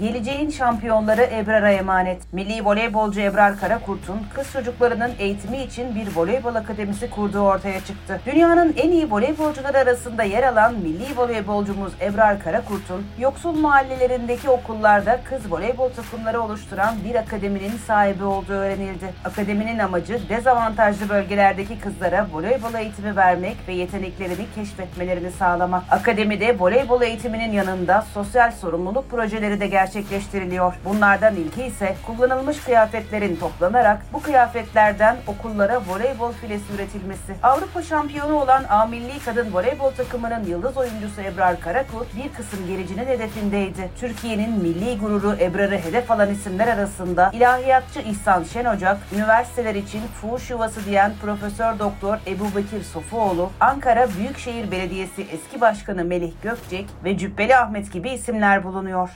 Geleceğin şampiyonları Ebrar'a emanet. Milli voleybolcu Ebrar Karakurt'un kız çocuklarının eğitimi için bir voleybol akademisi kurduğu ortaya çıktı. Dünyanın en iyi voleybolcuları arasında yer alan milli voleybolcumuz Ebrar Karakurt'un yoksul mahallelerindeki okullarda kız voleybol takımları oluşturan bir akademinin sahibi olduğu öğrenildi. Akademinin amacı dezavantajlı bölgelerdeki kızlara voleybol eğitimi vermek ve yeteneklerini keşfetmelerini sağlamak. Akademide voleybol eğitiminin yanında sosyal sorumluluk projeleri de gerçekleştiriliyor. Bunlardan ilki ise kullanılmış kıyafetlerin toplanarak bu kıyafetlerden okullara voleybol filesi üretilmesi. Avrupa şampiyonu olan A Milli Kadın Voleybol takımının yıldız oyuncusu Ebrar Karakurt bir kısım gericinin hedefindeydi. Türkiye'nin milli gururu Ebrar'ı hedef alan isimler arasında ilahiyatçı İhsan Şen Ocak, üniversiteler için fuhuş yuvası diyen Profesör Doktor Ebu Bekir Sofuoğlu, Ankara Büyükşehir Belediyesi eski başkanı Melih Gökçek ve Cübbeli Ahmet gibi isimler bulunuyor.